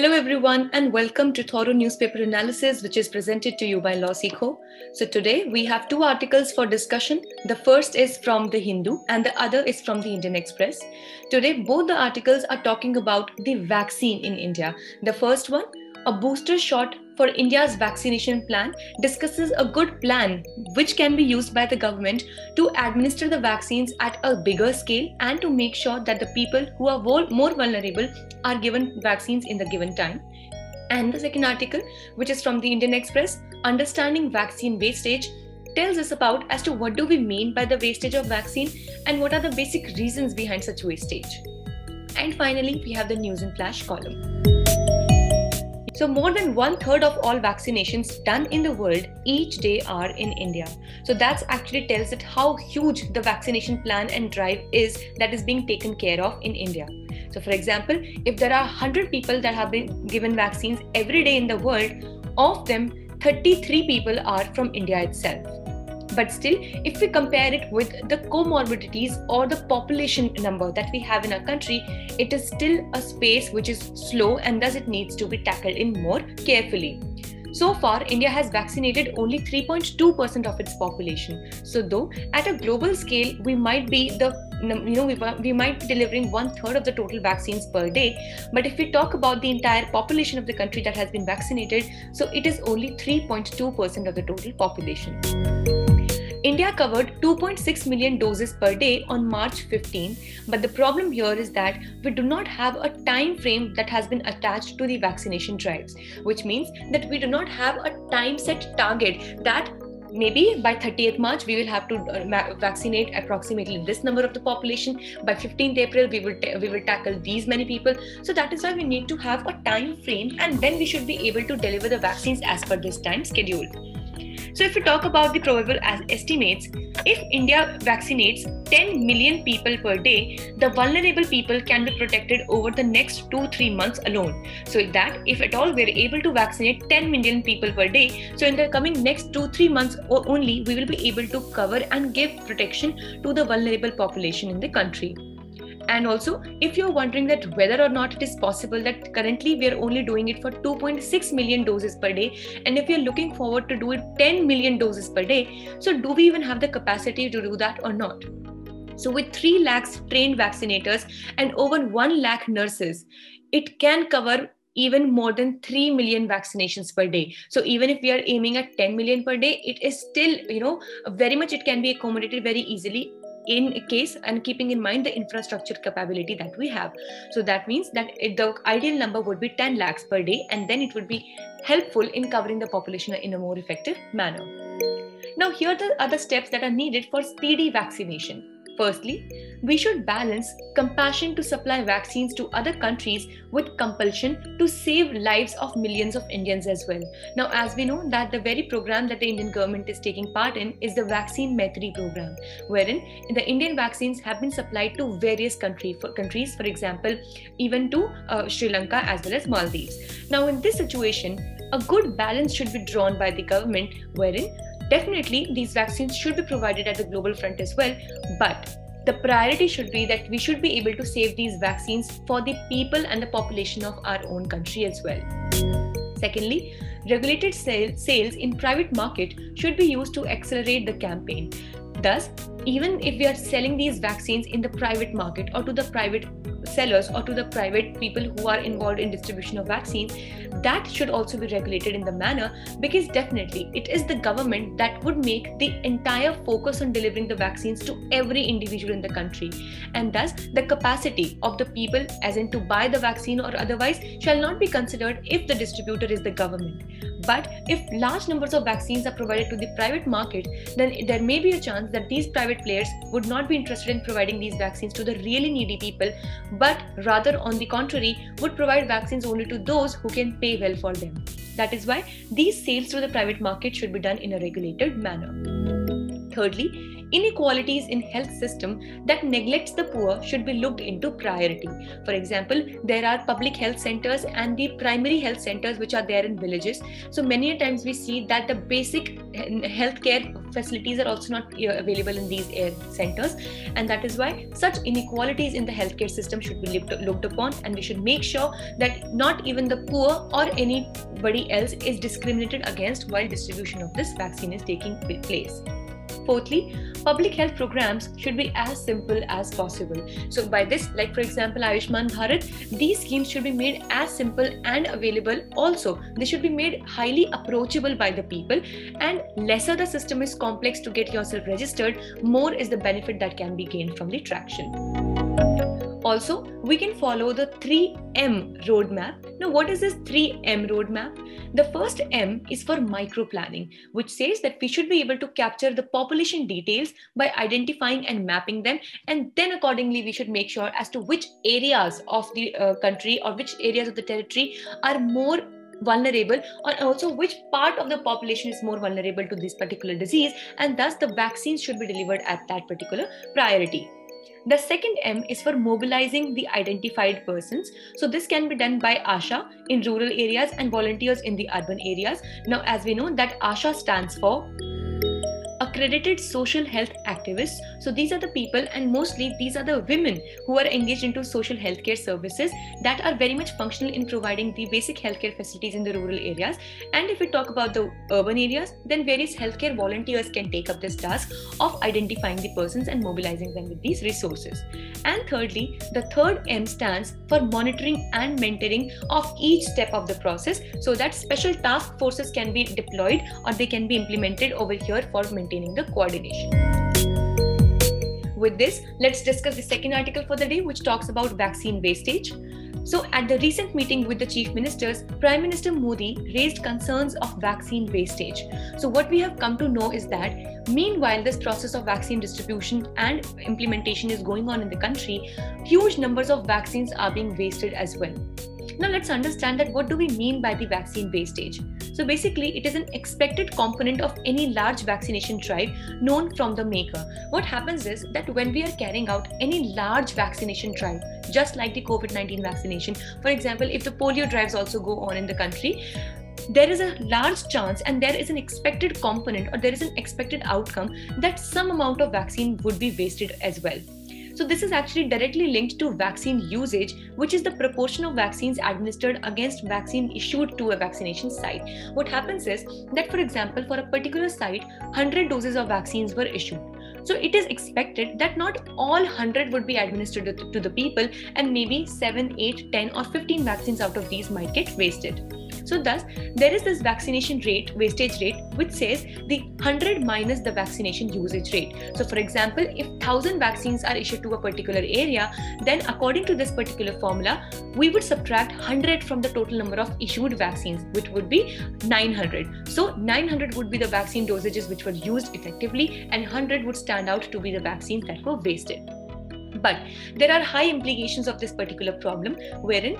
Hello, everyone, and welcome to Thorough Newspaper Analysis, which is presented to you by LawSikho. So, today we have two articles for discussion. The first is from The Hindu, and the other is from the Indian Express. Today, both the articles are talking about the vaccine in India. The first one, a booster shot for India's vaccination plan discusses a good plan which can be used by the government to administer the vaccines at a bigger scale and to make sure that the people who are more vulnerable are given vaccines in the given time. And the second article, which is from the Indian Express, Understanding Vaccine Wastage, tells us about as to what do we mean by the wastage of vaccine and what are the basic reasons behind such wastage. And finally, we have the news in flash column. So, more than one third of all vaccinations done in the world each day are in India. So, that actually tells it how huge the vaccination plan and drive is that is being taken care of in India. So, for example, if there are 100 people that have been given vaccines every day in the world, of them, 33 people are from India itself. But still, if we compare it with the comorbidities or the population number that we have in our country, it is still a space which is slow and thus it needs to be tackled in more carefully. So far, India has vaccinated only 3.2% of its population. So, though at a global scale, we might be the you know we, we might be delivering one third of the total vaccines per day but if we talk about the entire population of the country that has been vaccinated so it is only 3.2% of the total population India covered 2.6 million doses per day on March 15, but the problem here is that we do not have a time frame that has been attached to the vaccination drives, which means that we do not have a time set target that maybe by 30th march we will have to uh, vaccinate approximately this number of the population. By 15th april we will ta- we will tackle these many people. So that is why we need to have a time frame and then we should be able to deliver the vaccines as per this time schedule so, if we talk about the probable estimates, if India vaccinates 10 million people per day, the vulnerable people can be protected over the next 2 3 months alone. So, that if at all we're able to vaccinate 10 million people per day, so in the coming next 2 3 months only, we will be able to cover and give protection to the vulnerable population in the country. And also, if you're wondering that whether or not it is possible that currently we are only doing it for 2.6 million doses per day, and if you're looking forward to do it 10 million doses per day, so do we even have the capacity to do that or not? So, with 3 lakhs trained vaccinators and over 1 lakh nurses, it can cover even more than 3 million vaccinations per day so even if we are aiming at 10 million per day it is still you know very much it can be accommodated very easily in case and keeping in mind the infrastructure capability that we have. So that means that it, the ideal number would be 10 lakhs per day and then it would be helpful in covering the population in a more effective manner. Now here are the other steps that are needed for speedy vaccination Firstly, we should balance compassion to supply vaccines to other countries with compulsion to save lives of millions of Indians as well. Now, as we know that the very program that the Indian government is taking part in is the Vaccine Maitri program, wherein the Indian vaccines have been supplied to various country, for countries, for example, even to uh, Sri Lanka as well as Maldives. Now, in this situation, a good balance should be drawn by the government, wherein Definitely, these vaccines should be provided at the global front as well, but the priority should be that we should be able to save these vaccines for the people and the population of our own country as well. Secondly, regulated sales in private market should be used to accelerate the campaign. Thus, even if we are selling these vaccines in the private market or to the private sellers or to the private people who are involved in distribution of vaccines that should also be regulated in the manner because definitely it is the government that would make the entire focus on delivering the vaccines to every individual in the country. And thus the capacity of the people as in to buy the vaccine or otherwise shall not be considered if the distributor is the government. But if large numbers of vaccines are provided to the private market then there may be a chance that these private players would not be interested in providing these vaccines to the really needy people but rather, on the contrary, would provide vaccines only to those who can pay well for them. That is why these sales through the private market should be done in a regulated manner. Thirdly, inequalities in health system that neglects the poor should be looked into priority. For example, there are public health centers and the primary health centers which are there in villages. So many times we see that the basic healthcare facilities are also not uh, available in these centers and that is why such inequalities in the healthcare system should be looked upon and we should make sure that not even the poor or anybody else is discriminated against while distribution of this vaccine is taking place Fourthly, public health programs should be as simple as possible. So, by this, like for example, Ayushman Bharat, these schemes should be made as simple and available. Also, they should be made highly approachable by the people, and lesser the system is complex to get yourself registered, more is the benefit that can be gained from the traction. Also, we can follow the 3M roadmap. Now, what is this 3M roadmap? The first M is for micro planning, which says that we should be able to capture the population details by identifying and mapping them. And then, accordingly, we should make sure as to which areas of the uh, country or which areas of the territory are more vulnerable or also which part of the population is more vulnerable to this particular disease and thus the vaccines should be delivered at that particular priority the second M is for mobilizing the identified persons. So this can be done by ASHA in rural areas and volunteers in the urban areas. Now, as we know that ASHA stands for accredited social health activists. So these are the people, and mostly these are the women who are engaged into social healthcare services that are very much functional in providing the basic healthcare facilities in the rural areas. And if we talk about the urban areas, then various healthcare volunteers can take up this task of identifying the persons and mobilizing them with these resources. And thirdly, the third M stands for monitoring and mentoring of each step of the process so that special task forces can be deployed or they can be implemented over here for maintaining the coordination. With this, let's discuss the second article for the day, which talks about vaccine wastage. So, at the recent meeting with the chief ministers, Prime Minister Modi raised concerns of vaccine wastage. So, what we have come to know is that meanwhile, this process of vaccine distribution and implementation is going on in the country, huge numbers of vaccines are being wasted as well. Now, let's understand that what do we mean by the vaccine wastage? So basically, it is an expected component of any large vaccination drive known from the maker. What happens is that when we are carrying out any large vaccination drive, just like the COVID 19 vaccination, for example, if the polio drives also go on in the country, there is a large chance and there is an expected component or there is an expected outcome that some amount of vaccine would be wasted as well. So, this is actually directly linked to vaccine usage, which is the proportion of vaccines administered against vaccine issued to a vaccination site. What happens is that, for example, for a particular site, 100 doses of vaccines were issued. So it is expected that not all 100 would be administered to the people, and maybe 7, 8, 10, or 15 vaccines out of these might get wasted. So thus, there is this vaccination rate, wastage rate, which says the 100 minus the vaccination usage rate. So for example, if 1000 vaccines are issued to a particular area, then according to this particular formula, we would subtract 100 from the total number of issued vaccines, which would be 900. So 900 would be the vaccine dosages which were used effectively, and 100 would stand out to be the vaccines that were wasted. But there are high implications of this particular problem, wherein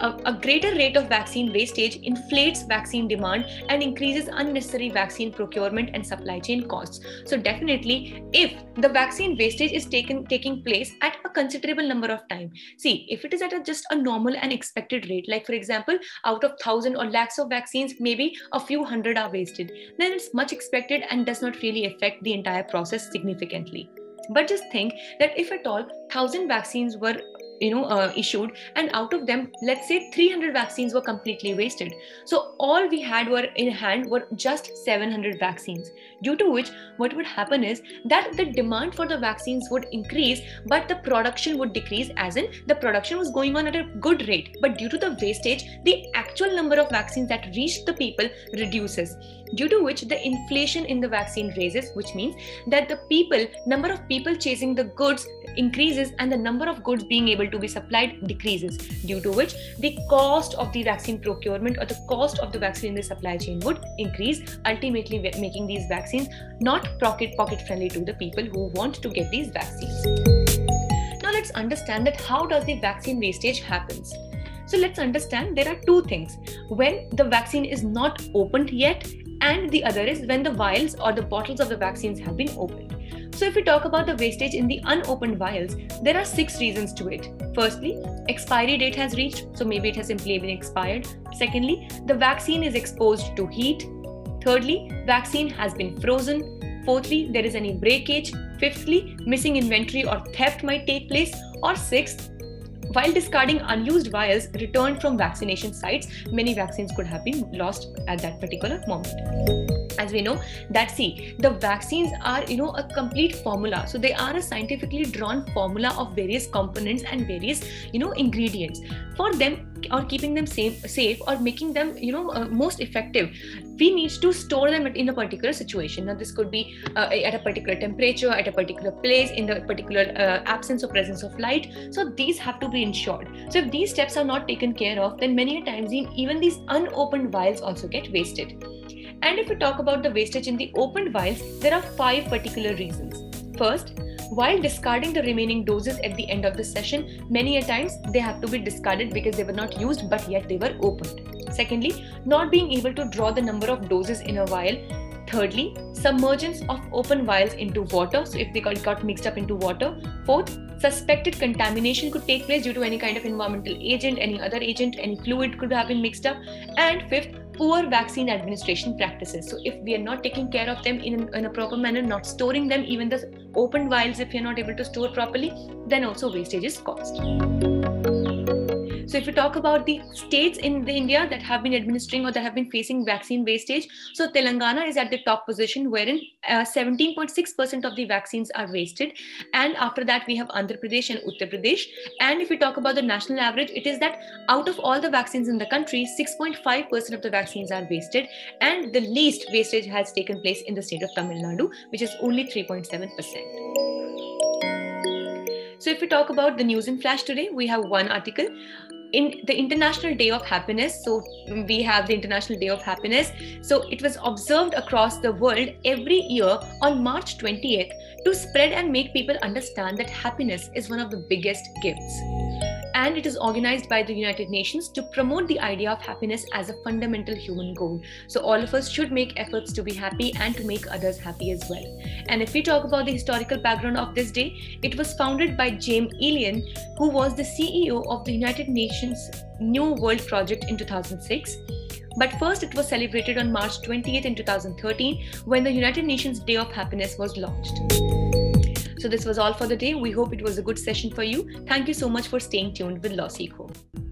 a, a, greater rate of vaccine wastage inflates vaccine demand and increases unnecessary vaccine procurement and supply chain costs. So definitely, if the vaccine wastage is taken taking place at a considerable number of time, see if it is at a, just a normal and expected rate, like for example, out of thousand or lakhs of vaccines, maybe a few hundred are wasted, then it's much expected and does not really affect the entire process significantly. But just think that if at all 1000 vaccines were you know uh, issued. And out of them let's say 300 vaccines were completely wasted. So all we had were in hand were just 700 vaccines due to which what would happen is that the demand for the vaccines would increase but the production would decrease as in the production was going on at a good rate. But due to the wastage the actual number of vaccines that reached the people reduces due to which the inflation in the vaccine raises which means that the people number of people chasing the goods increases and the number of goods being able to be supplied decreases due to which the cost of the vaccine procurement or the cost of the vaccine in the supply chain would increase ultimately making these vaccines not pocket pocket friendly to the people who want to get these vaccines. Now let's understand that how does the vaccine wastage happens. So let's understand there are two things. When the vaccine is not opened yet and the other is when the vials or the bottles of the vaccines have been opened So, if we talk about the wastage in the unopened vials, there are six reasons to it. Firstly, expiry date has reached, so maybe it has simply been expired. Secondly, the vaccine is exposed to heat. Thirdly, vaccine has been frozen. Fourthly, there is any breakage. Fifthly, missing inventory or theft might take place. Or sixth, while discarding unused vials returned from vaccination sites, many vaccines could have been lost at that particular moment as we know that see the vaccines are you know a complete formula. So they are a scientifically drawn formula of various components and various you know ingredients. For them or keeping them safe safe or making them you know uh, most effective we need to store them in a particular situation. Now this could be uh, at a particular temperature at a particular place in the particular uh, absence or presence of light. So these have to be ensured. So if these steps are not taken care of then many a times even these unopened vials also get wasted and if we talk about the wastage in the opened vials, there are five particular reasons. First, while discarding the remaining doses at the end of the session, many a times they have to be discarded because they were not used but yet they were opened. Secondly, not being able to draw the number of doses in a vial. Thirdly, submergence of open vials into water, so if they got, got mixed up into water. Fourth, suspected contamination could take place due to any kind of environmental agent, any other agent, any fluid could have been mixed up. And fifth, poor vaccine administration practices. So, if we are not taking care of them in, in a proper manner, not storing them, even the open vials, if you're not able to store properly, then also wastage is caused. So if we talk about the states in the India that have been administering or that have been facing vaccine wastage, so Telangana is at the top position wherein 17.6% uh, of the vaccines are wasted. And after that, we have Andhra Pradesh and Uttar Pradesh. And if we talk about the national average, it is that out of all the vaccines in the country, 6.5% of the vaccines are wasted. And the least wastage has taken place in the state of Tamil Nadu, which is only 3.7%. So, if we talk about the news in flash today, we have one article in the international day of happiness so we have the international day of happiness. So it was observed across the world every year on march 20th to spread and make people understand that happiness is one of the biggest gifts and it is organized by the United Nations to promote the idea of happiness as a fundamental human goal. So, all of us should make efforts to be happy and to make others happy as well. And if we talk about the historical background of this day, it was founded by James Illien, who was the CEO of the United Nations New World Project in 2006. But first, it was celebrated on March 28 in 2013 when the United Nations Day of Happiness was launched. So, this was all for the day. We hope it was a good session for you. Thank you so much for staying tuned with LawSikho.